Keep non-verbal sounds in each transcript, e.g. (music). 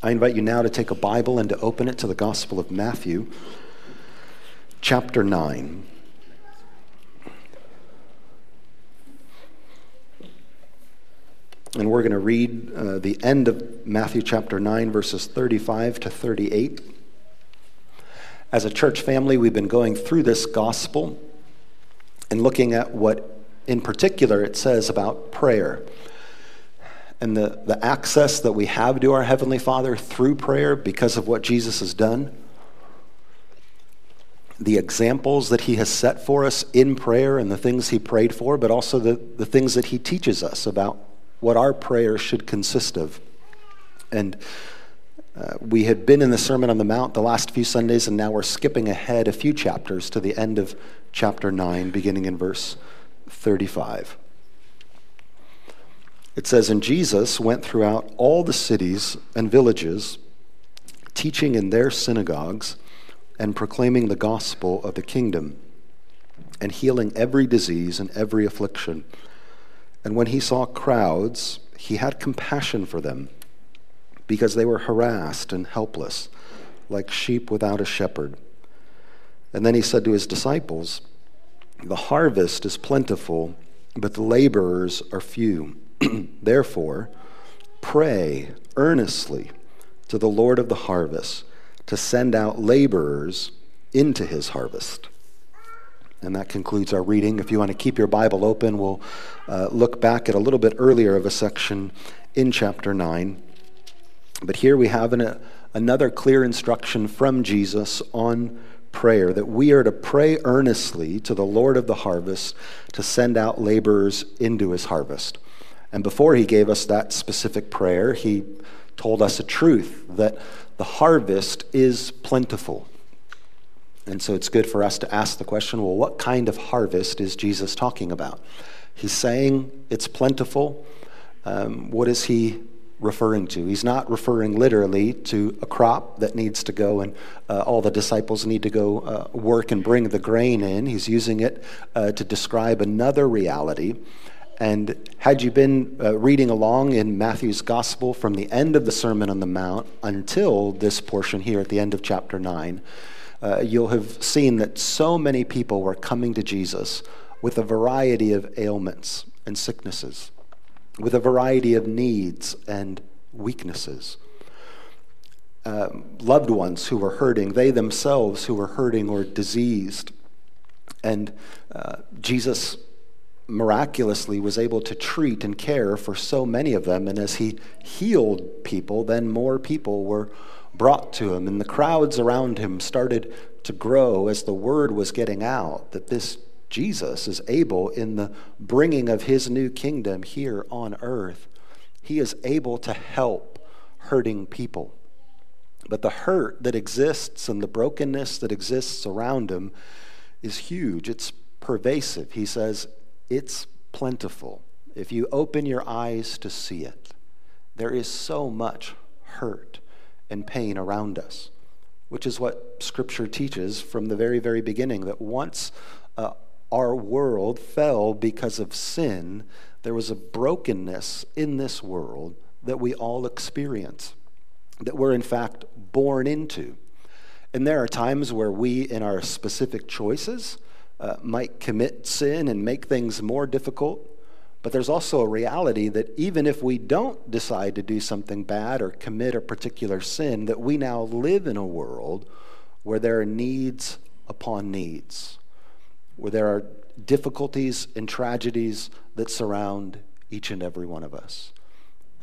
I invite you now to take a Bible and to open it to the Gospel of Matthew, chapter 9. And we're going to read uh, the end of Matthew chapter 9, verses 35 to 38. As a church family, we've been going through this gospel and looking at what, in particular, it says about prayer and the, the access that we have to our Heavenly Father through prayer because of what Jesus has done, the examples that He has set for us in prayer and the things He prayed for, but also the, the things that He teaches us about what our prayer should consist of. And uh, we had been in the Sermon on the Mount the last few Sundays, and now we're skipping ahead a few chapters to the end of chapter 9, beginning in verse 35. It says, And Jesus went throughout all the cities and villages, teaching in their synagogues and proclaiming the gospel of the kingdom, and healing every disease and every affliction. And when he saw crowds, he had compassion for them, because they were harassed and helpless, like sheep without a shepherd. And then he said to his disciples, The harvest is plentiful, but the laborers are few. (clears throat) Therefore, pray earnestly to the Lord of the harvest to send out laborers into his harvest. And that concludes our reading. If you want to keep your Bible open, we'll uh, look back at a little bit earlier of a section in chapter 9. But here we have an, a, another clear instruction from Jesus on prayer that we are to pray earnestly to the Lord of the harvest to send out laborers into his harvest. And before he gave us that specific prayer, he told us a truth that the harvest is plentiful. And so it's good for us to ask the question well, what kind of harvest is Jesus talking about? He's saying it's plentiful. Um, what is he referring to? He's not referring literally to a crop that needs to go and uh, all the disciples need to go uh, work and bring the grain in. He's using it uh, to describe another reality and had you been uh, reading along in Matthew's gospel from the end of the Sermon on the Mount until this portion here at the end of chapter 9, uh, you'll have seen that so many people were coming to Jesus with a variety of ailments and sicknesses, with a variety of needs and weaknesses. Uh, loved ones who were hurting, they themselves who were hurting or diseased. And uh, Jesus miraculously was able to treat and care for so many of them. And as he healed people, then more people were brought to him. And the crowds around him started to grow as the word was getting out that this Jesus is able, in the bringing of his new kingdom here on earth, he is able to help hurting people. But the hurt that exists and the brokenness that exists around him is huge. It's pervasive. He says, it's plentiful. If you open your eyes to see it, there is so much hurt and pain around us, which is what Scripture teaches from the very, very beginning that once uh, our world fell because of sin, there was a brokenness in this world that we all experience, that we're in fact born into. And there are times where we, in our specific choices, uh, might commit sin and make things more difficult. But there's also a reality that even if we don't decide to do something bad or commit a particular sin, that we now live in a world where there are needs upon needs, where there are difficulties and tragedies that surround each and every one of us.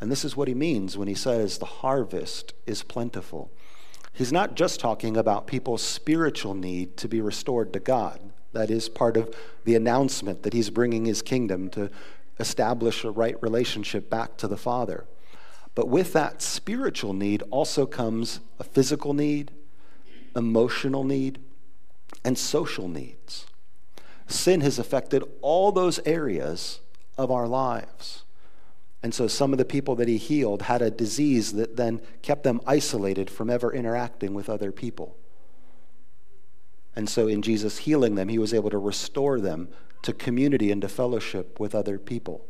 And this is what he means when he says the harvest is plentiful. He's not just talking about people's spiritual need to be restored to God. That is part of the announcement that he's bringing his kingdom to establish a right relationship back to the Father. But with that spiritual need also comes a physical need, emotional need, and social needs. Sin has affected all those areas of our lives. And so some of the people that he healed had a disease that then kept them isolated from ever interacting with other people. And so, in Jesus healing them, he was able to restore them to community and to fellowship with other people.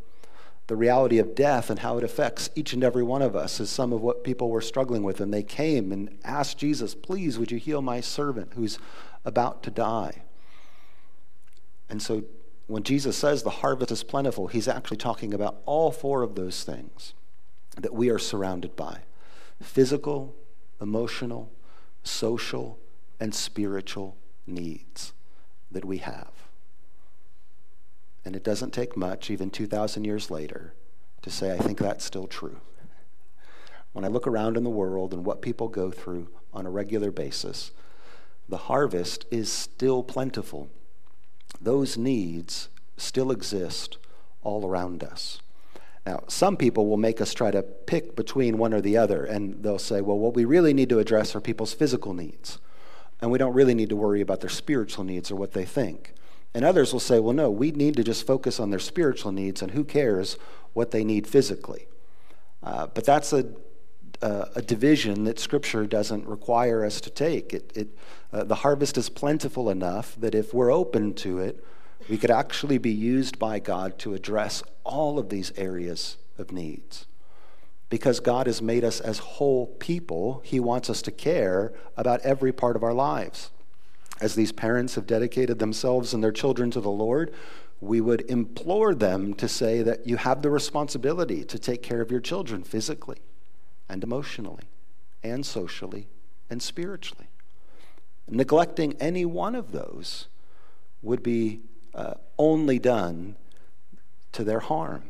the reality of death and how it affects each and every one of us is some of what people were struggling with. And they came and asked Jesus, Please, would you heal my servant who's about to die? And so when Jesus says the harvest is plentiful, he's actually talking about all four of those things that we are surrounded by physical, emotional, social, and spiritual needs that we have. And it doesn't take much, even 2,000 years later, to say, I think that's still true. When I look around in the world and what people go through on a regular basis, the harvest is still plentiful. Those needs still exist all around us. Now, some people will make us try to pick between one or the other, and they'll say, well, what we really need to address are people's physical needs, and we don't really need to worry about their spiritual needs or what they think. And others will say, well, no, we need to just focus on their spiritual needs, and who cares what they need physically. Uh, but that's a, a, a, division that Scripture doesn't require us to take. It, it, uh, the harvest is plentiful enough that if we're open to it, we could actually be used by God to address all of these areas of needs. Because God has made us as whole people, He wants us to care about every part of our lives as these parents have dedicated themselves and their children to the Lord, we would implore them to say that you have the responsibility to take care of your children physically and emotionally and socially and spiritually. Neglecting any one of those would be uh, only done to their harm.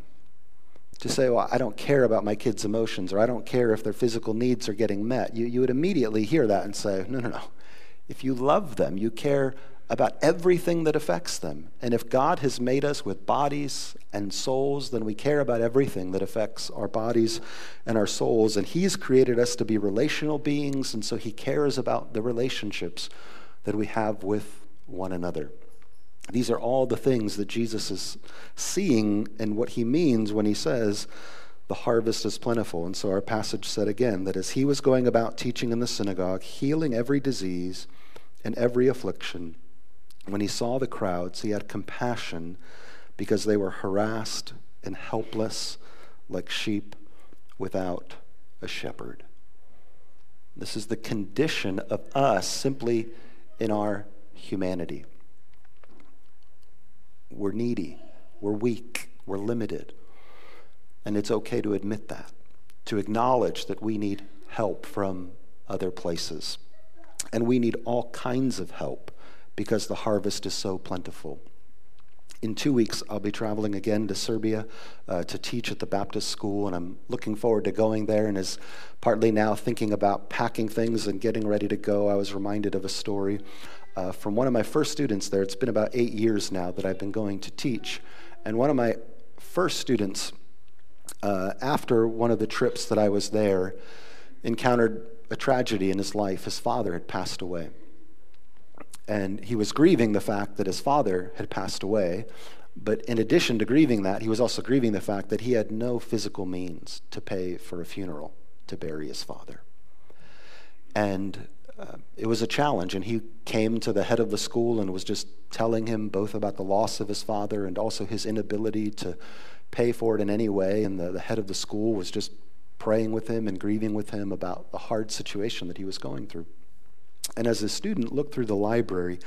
To say, well, I don't care about my kids' emotions or I don't care if their physical needs are getting met, you, you would immediately hear that and say, no, no, no. If you love them, you care about everything that affects them. And if God has made us with bodies and souls, then we care about everything that affects our bodies and our souls. And He's created us to be relational beings, and so He cares about the relationships that we have with one another. These are all the things that Jesus is seeing and what He means when He says, the harvest is plentiful. And so our passage said again that as he was going about teaching in the synagogue, healing every disease and every affliction, when he saw the crowds, he had compassion because they were harassed and helpless like sheep without a shepherd. This is the condition of us simply in our humanity. We're needy, we're weak, we're limited. And it's okay to admit that, to acknowledge that we need help from other places. And we need all kinds of help because the harvest is so plentiful. In two weeks, I'll be traveling again to Serbia uh, to teach at the Baptist school, and I'm looking forward to going there. And as partly now thinking about packing things and getting ready to go, I was reminded of a story uh, from one of my first students there. It's been about eight years now that I've been going to teach. And one of my first students uh, after one of the trips that I was there, encountered a tragedy in his life. His father had passed away. And he was grieving the fact that his father had passed away. But in addition to grieving that, he was also grieving the fact that he had no physical means to pay for a funeral to bury his father. And uh, it was a challenge. And he came to the head of the school and was just telling him both about the loss of his father and also his inability to pay for it in any way. And the, the head of the school was just praying with him and grieving with him about the hard situation that he was going through. And as a student looked through the library,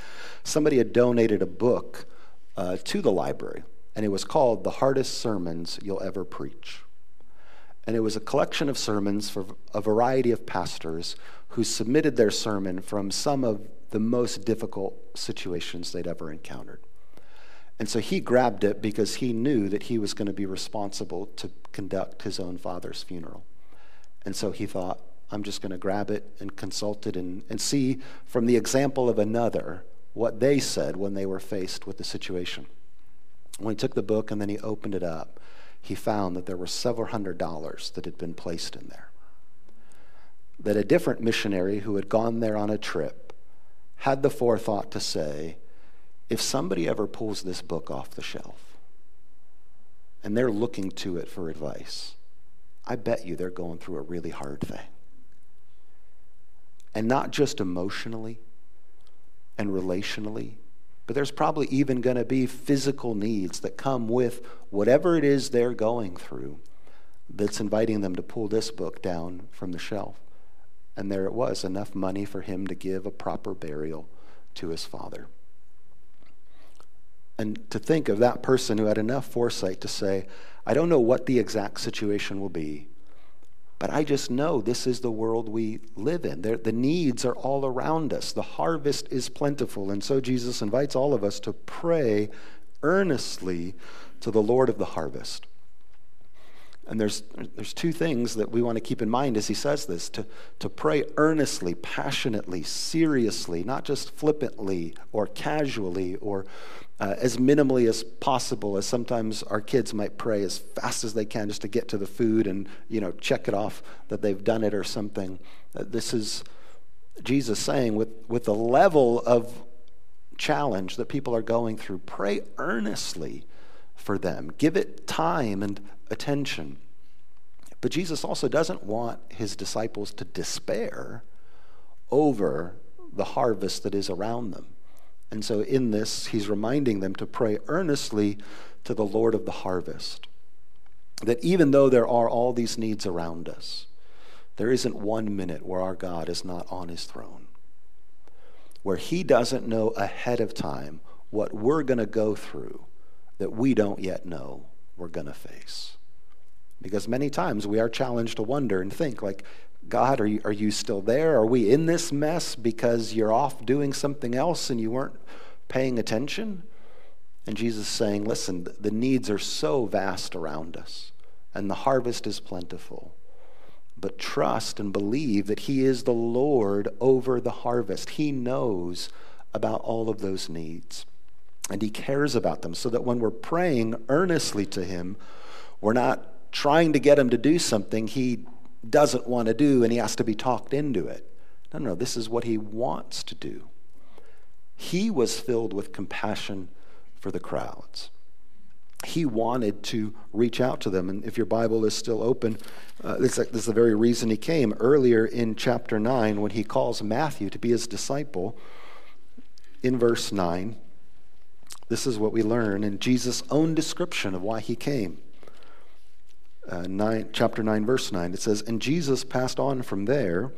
somebody had donated a book uh, to the library, and it was called The Hardest Sermons You'll Ever Preach. And it was a collection of sermons for a variety of pastors who submitted their sermon from some of the most difficult situations they'd ever encountered. And so he grabbed it because he knew that he was going to be responsible to conduct his own father's funeral. And so he thought, I'm just going to grab it and consult it and, and see from the example of another what they said when they were faced with the situation. When he took the book and then he opened it up, he found that there were several hundred dollars that had been placed in there. That a different missionary who had gone there on a trip had the forethought to say, if somebody ever pulls this book off the shelf and they're looking to it for advice, I bet you they're going through a really hard thing. And not just emotionally and relationally, but there's probably even going to be physical needs that come with whatever it is they're going through that's inviting them to pull this book down from the shelf. And there it was enough money for him to give a proper burial to his father. And to think of that person who had enough foresight to say, I don't know what the exact situation will be, but I just know this is the world we live in. The needs are all around us. The harvest is plentiful. And so Jesus invites all of us to pray earnestly to the Lord of the harvest. And there's, there's two things that we want to keep in mind as he says this to, to pray earnestly, passionately, seriously, not just flippantly or casually or uh, as minimally as possible, as sometimes our kids might pray as fast as they can just to get to the food and you know check it off that they've done it or something. Uh, this is Jesus saying with, with the level of challenge that people are going through, pray earnestly for them. Give it time and attention. But Jesus also doesn't want his disciples to despair over the harvest that is around them. And so, in this, he's reminding them to pray earnestly to the Lord of the harvest. That even though there are all these needs around us, there isn't one minute where our God is not on his throne, where he doesn't know ahead of time what we're going to go through that we don't yet know we're going to face. Because many times we are challenged to wonder and think, like, God, are you, are you still there? Are we in this mess because you're off doing something else and you weren't paying attention? And Jesus is saying, listen, the needs are so vast around us and the harvest is plentiful. But trust and believe that He is the Lord over the harvest. He knows about all of those needs and He cares about them so that when we're praying earnestly to Him, we're not trying to get Him to do something He doesn't want to do and He has to be talked into it. No, no, this is what He wants to do. He was filled with compassion for the crowds. He wanted to reach out to them. And if your Bible is still open, uh, this, this is the very reason he came. Earlier in chapter 9, when he calls Matthew to be his disciple, in verse 9, this is what we learn in Jesus' own description of why he came. Uh, nine, chapter 9, verse 9, it says, And Jesus passed on from there.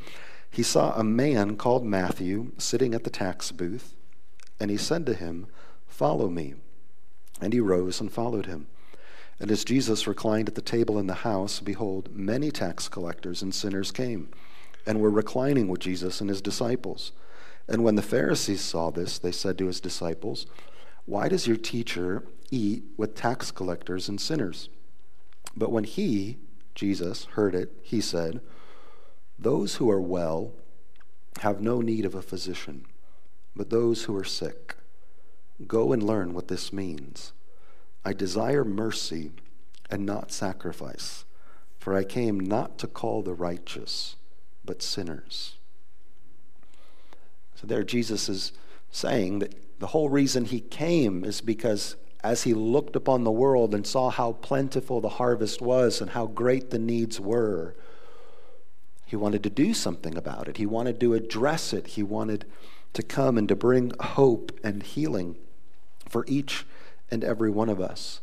He saw a man called Matthew sitting at the tax booth, and he said to him, Follow me. And he rose and followed him. And as Jesus reclined at the table in the house, behold, many tax collectors and sinners came, and were reclining with Jesus and his disciples. And when the Pharisees saw this, they said to his disciples, why does your teacher eat with tax collectors and sinners? But when he, Jesus, heard it, he said, Those who are well have no need of a physician, but those who are sick. Go and learn what this means. I desire mercy and not sacrifice, for I came not to call the righteous, but sinners. So there, Jesus is saying that the whole reason he came is because as he looked upon the world and saw how plentiful the harvest was and how great the needs were, he wanted to do something about it. He wanted to address it. He wanted to come and to bring hope and healing for each and every one of us.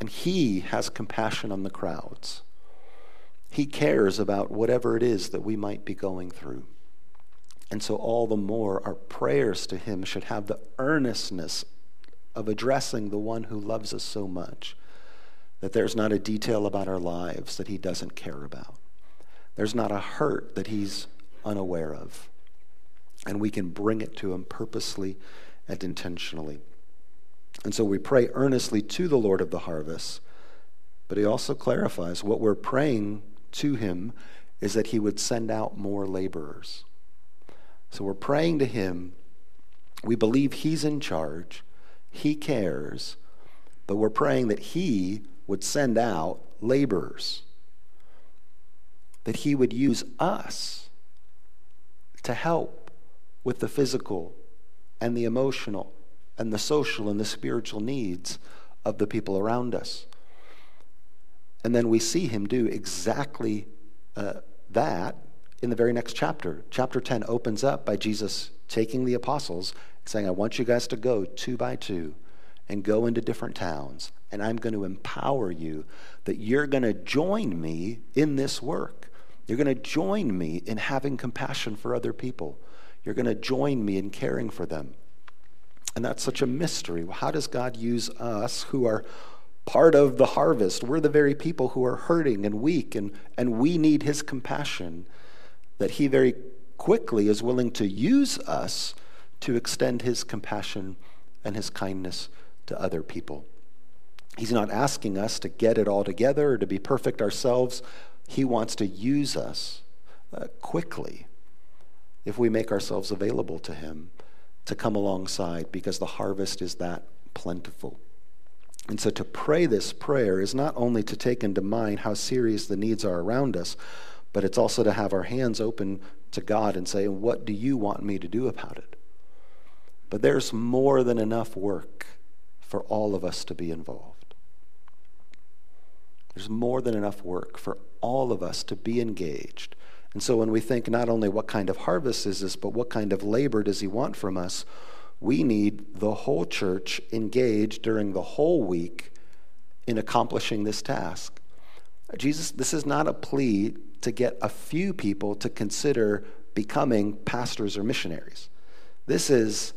And he has compassion on the crowds. He cares about whatever it is that we might be going through. And so, all the more, our prayers to Him should have the earnestness of addressing the one who loves us so much that there's not a detail about our lives that He doesn't care about. There's not a hurt that He's unaware of. And we can bring it to Him purposely and intentionally. And so we pray earnestly to the Lord of the harvest, but He also clarifies what we're praying to Him is that He would send out more laborers. So we're praying to Him. We believe He's in charge, He cares, but we're praying that He would send out laborers, that He would use us to help with the physical and the emotional and the social and the spiritual needs of the people around us. And then we see him do exactly uh, that in the very next chapter. Chapter 10 opens up by Jesus taking the apostles saying, I want you guys to go two by two and go into different towns, and I'm going to empower you that you're going to join me in this work. You're going to join me in having compassion for other people. You're going to join me in caring for them. And that's such a mystery. How does God use us who are part of the harvest? We're the very people who are hurting and weak, and, and we need His compassion, that He very quickly is willing to use us to extend His compassion and His kindness to other people. He's not asking us to get it all together or to be perfect ourselves. He wants to use us uh, quickly if we make ourselves available to Him to come alongside because the harvest is that plentiful. And so to pray this prayer is not only to take into mind how serious the needs are around us, but it's also to have our hands open to God and say, What do you want me to do about it? But there's more than enough work for all of us to be involved. There's more than enough work for all of us to be engaged. And so when we think not only what kind of harvest is this, but what kind of labor does he want from us, we need the whole church engaged during the whole week in accomplishing this task. Jesus, this is not a plea to get a few people to consider becoming pastors or missionaries. This is,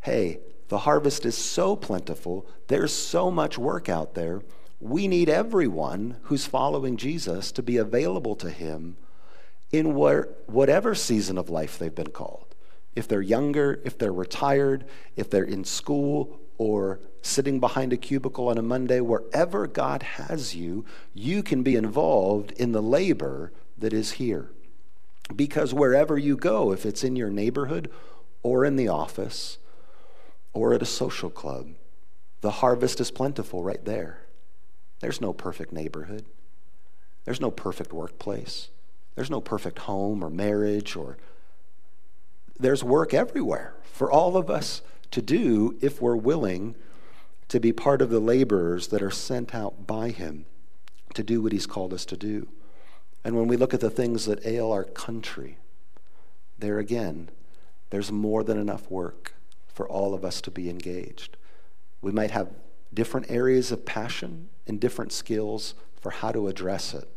hey, the harvest is so plentiful, there's so much work out there. We need everyone who's following Jesus to be available to him in whatever season of life they've been called. If they're younger, if they're retired, if they're in school or sitting behind a cubicle on a Monday, wherever God has you, you can be involved in the labor that is here. Because wherever you go, if it's in your neighborhood or in the office, or at a social club. The harvest is plentiful right there. There's no perfect neighborhood. There's no perfect workplace. There's no perfect home or marriage or there's work everywhere for all of us to do if we're willing to be part of the laborers that are sent out by him to do what he's called us to do. And when we look at the things that ail our country, there again, there's more than enough work for all of us to be engaged. We might have different areas of passion and different skills for how to address it.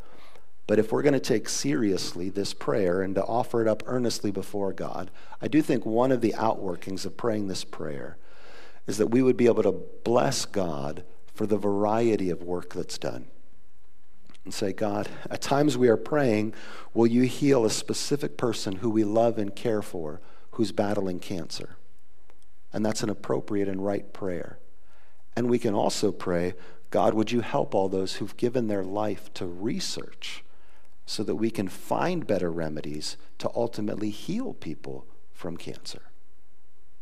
But if we're going to take seriously this prayer and to offer it up earnestly before God, I do think one of the outworkings of praying this prayer is that we would be able to bless God for the variety of work that's done. And say, God, at times we are praying, will you heal a specific person who we love and care for who's battling cancer? And that's an appropriate and right prayer. And we can also pray, God, would you help all those who've given their life to research so that we can find better remedies to ultimately heal people from cancer?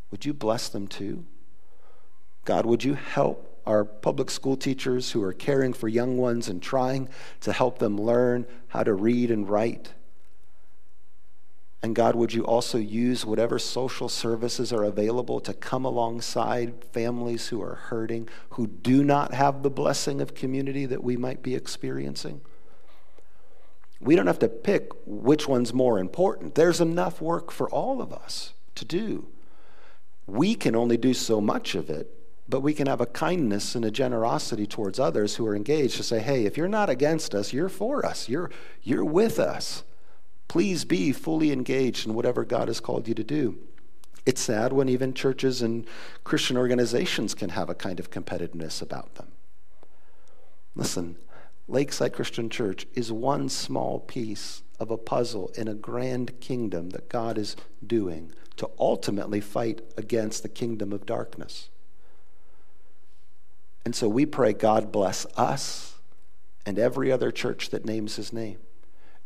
Would you bless them too? God, would you help our public school teachers who are caring for young ones and trying to help them learn how to read and write? And God, would you also use whatever social services are available to come alongside families who are hurting, who do not have the blessing of community that we might be experiencing? We don't have to pick which one's more important. There's enough work for all of us to do. We can only do so much of it, but we can have a kindness and a generosity towards others who are engaged to say, hey, if you're not against us, you're for us, you're, you're with us. Please be fully engaged in whatever God has called you to do. It's sad when even churches and Christian organizations can have a kind of competitiveness about them. Listen, Lakeside Christian Church is one small piece of a puzzle in a grand kingdom that God is doing to ultimately fight against the kingdom of darkness. And so we pray God bless us and every other church that names his name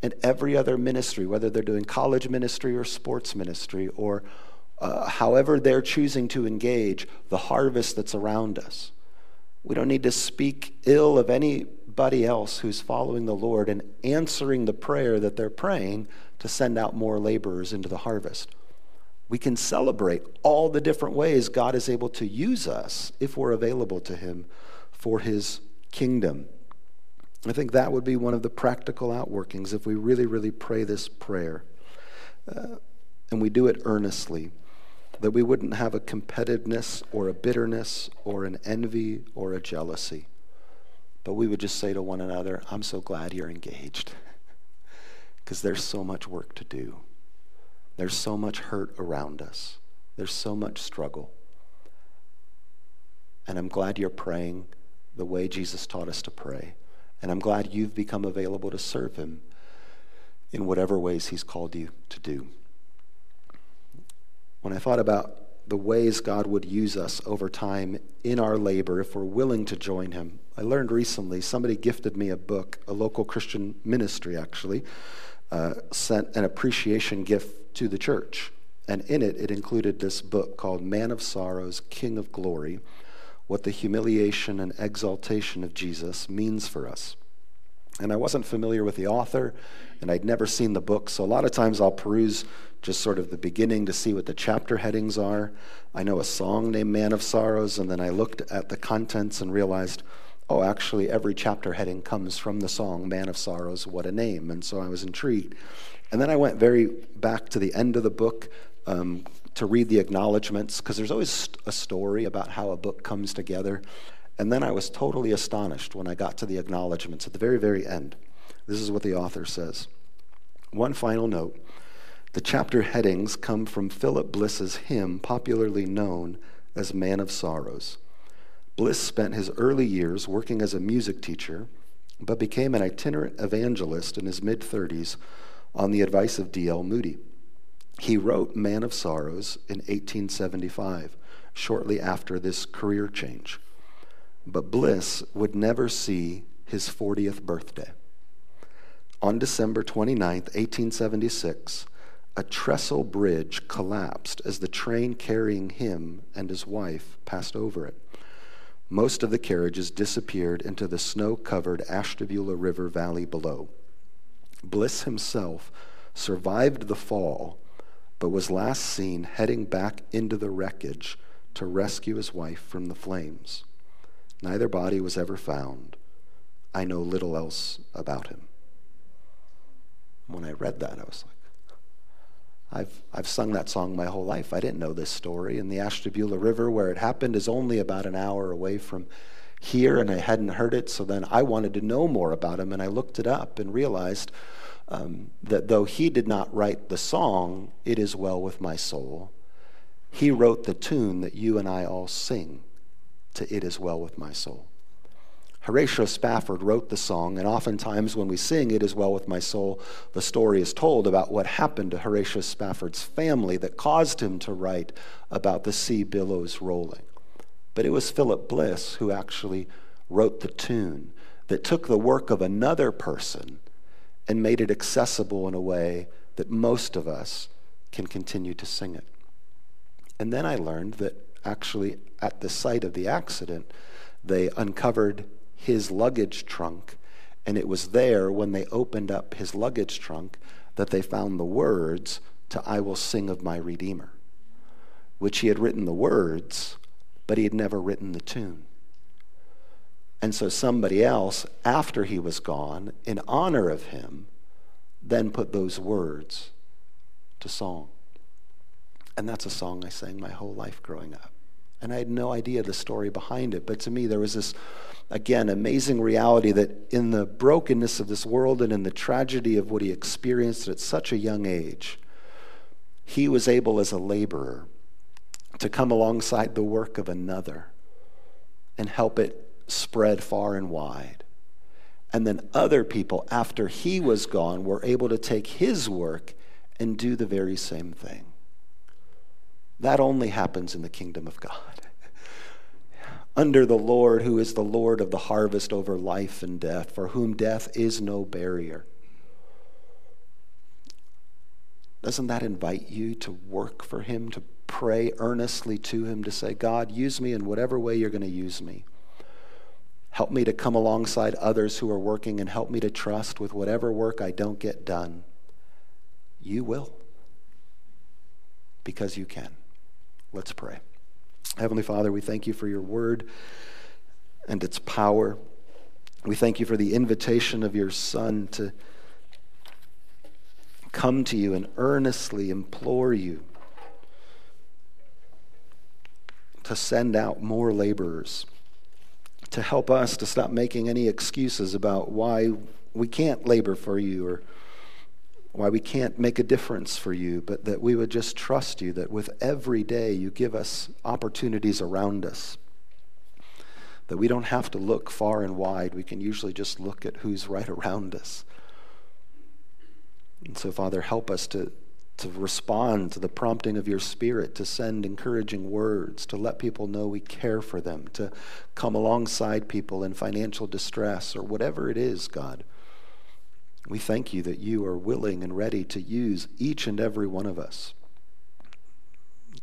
and every other ministry, whether they're doing college ministry or sports ministry or uh, however they're choosing to engage the harvest that's around us. We don't need to speak ill of anybody else who's following the Lord and answering the prayer that they're praying to send out more laborers into the harvest. We can celebrate all the different ways God is able to use us if we're available to Him for His kingdom. I think that would be one of the practical outworkings if we really, really pray this prayer. Uh, and we do it earnestly. that we wouldn't have a competitiveness or a bitterness or an envy or a jealousy, but we would just say to one another, I'm so glad you're engaged (laughs) because there's so much work to do. There's so much hurt around us. There's so much struggle. And I'm glad you're praying the way Jesus taught us to pray. And I'm glad you've become available to serve him in whatever ways he's called you to do. When I thought about the ways God would use us over time in our labor if we're willing to join him, I learned recently somebody gifted me a book, a local Christian ministry actually, uh, sent an appreciation gift to the church. And in it, it included this book called Man of Sorrows, King of Glory What the Humiliation and Exaltation of Jesus Means for Us. And I wasn't familiar with the author, and I'd never seen the book, so a lot of times I'll peruse just sort of the beginning to see what the chapter headings are. I know a song named Man of Sorrows, and then I looked at the contents and realized, oh, actually, every chapter heading comes from the song Man of Sorrows, What a Name. And so I was intrigued. And then I went very back to the end of the book um, to read the acknowledgments, because there's always a story about how a book comes together. And then I was totally astonished when I got to the acknowledgments at the very, very end. This is what the author says. One final note the chapter headings come from Philip Bliss's hymn, popularly known as Man of Sorrows. Bliss spent his early years working as a music teacher, but became an itinerant evangelist in his mid 30s on the advice of D.L. Moody. He wrote Man of Sorrows in 1875, shortly after this career change. But Bliss would never see his 40th birthday. On December 29, 1876, a trestle bridge collapsed as the train carrying him and his wife passed over it. Most of the carriages disappeared into the snow covered Ashtabula River valley below. Bliss himself survived the fall, but was last seen heading back into the wreckage to rescue his wife from the flames. Neither body was ever found. I know little else about him. When I read that, I was like, I've, I've sung that song my whole life. I didn't know this story. And the Ashtabula River, where it happened, is only about an hour away from here, and I hadn't heard it. So then I wanted to know more about him, and I looked it up and realized um, that though he did not write the song, It Is Well With My Soul, he wrote the tune that you and I all sing to It Is Well With My Soul. Horatio Spafford wrote the song, and oftentimes when we sing It Is Well With My Soul, the story is told about what happened to Horatio Spafford's family that caused him to write about the sea billows rolling. But it was Philip Bliss who actually wrote the tune that took the work of another person and made it accessible in a way that most of us can continue to sing it. And then I learned that actually at the site of the accident, they uncovered his luggage trunk, and it was there when they opened up his luggage trunk that they found the words to I Will Sing of My Redeemer, which he had written the words, but he had never written the tune. And so somebody else, after he was gone, in honor of him, then put those words to song. And that's a song I sang my whole life growing up. And I had no idea the story behind it. But to me, there was this, again, amazing reality that in the brokenness of this world and in the tragedy of what he experienced at such a young age, he was able as a laborer to come alongside the work of another and help it spread far and wide. And then other people, after he was gone, were able to take his work and do the very same thing. That only happens in the kingdom of God. Under the Lord, who is the Lord of the harvest over life and death, for whom death is no barrier. Doesn't that invite you to work for Him, to pray earnestly to Him, to say, God, use me in whatever way you're going to use me? Help me to come alongside others who are working and help me to trust with whatever work I don't get done. You will, because you can. Let's pray. Heavenly Father, we thank you for your word and its power. We thank you for the invitation of your Son to come to you and earnestly implore you to send out more laborers, to help us to stop making any excuses about why we can't labor for you or why we can't make a difference for you, but that we would just trust you that with every day you give us opportunities around us. That we don't have to look far and wide. We can usually just look at who's right around us. And so, Father, help us to, to respond to the prompting of your Spirit, to send encouraging words, to let people know we care for them, to come alongside people in financial distress or whatever it is, God. We thank you that you are willing and ready to use each and every one of us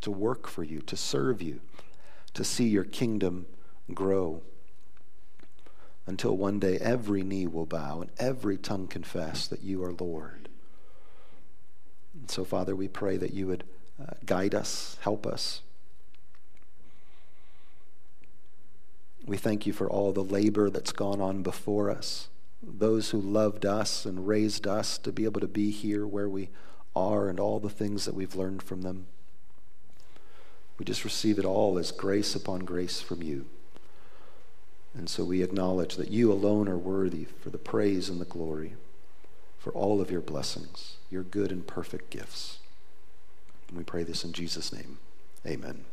to work for you, to serve you, to see your kingdom grow until one day every knee will bow and every tongue confess that you are Lord. And so, Father, we pray that you would uh, guide us, help us. We thank you for all the labor that's gone on before us those who loved us and raised us to be able to be here where we are and all the things that we've learned from them. We just receive it all as grace upon grace from you. And so we acknowledge that you alone are worthy for the praise and the glory, for all of your blessings, your good and perfect gifts. And we pray this in Jesus' name. Amen.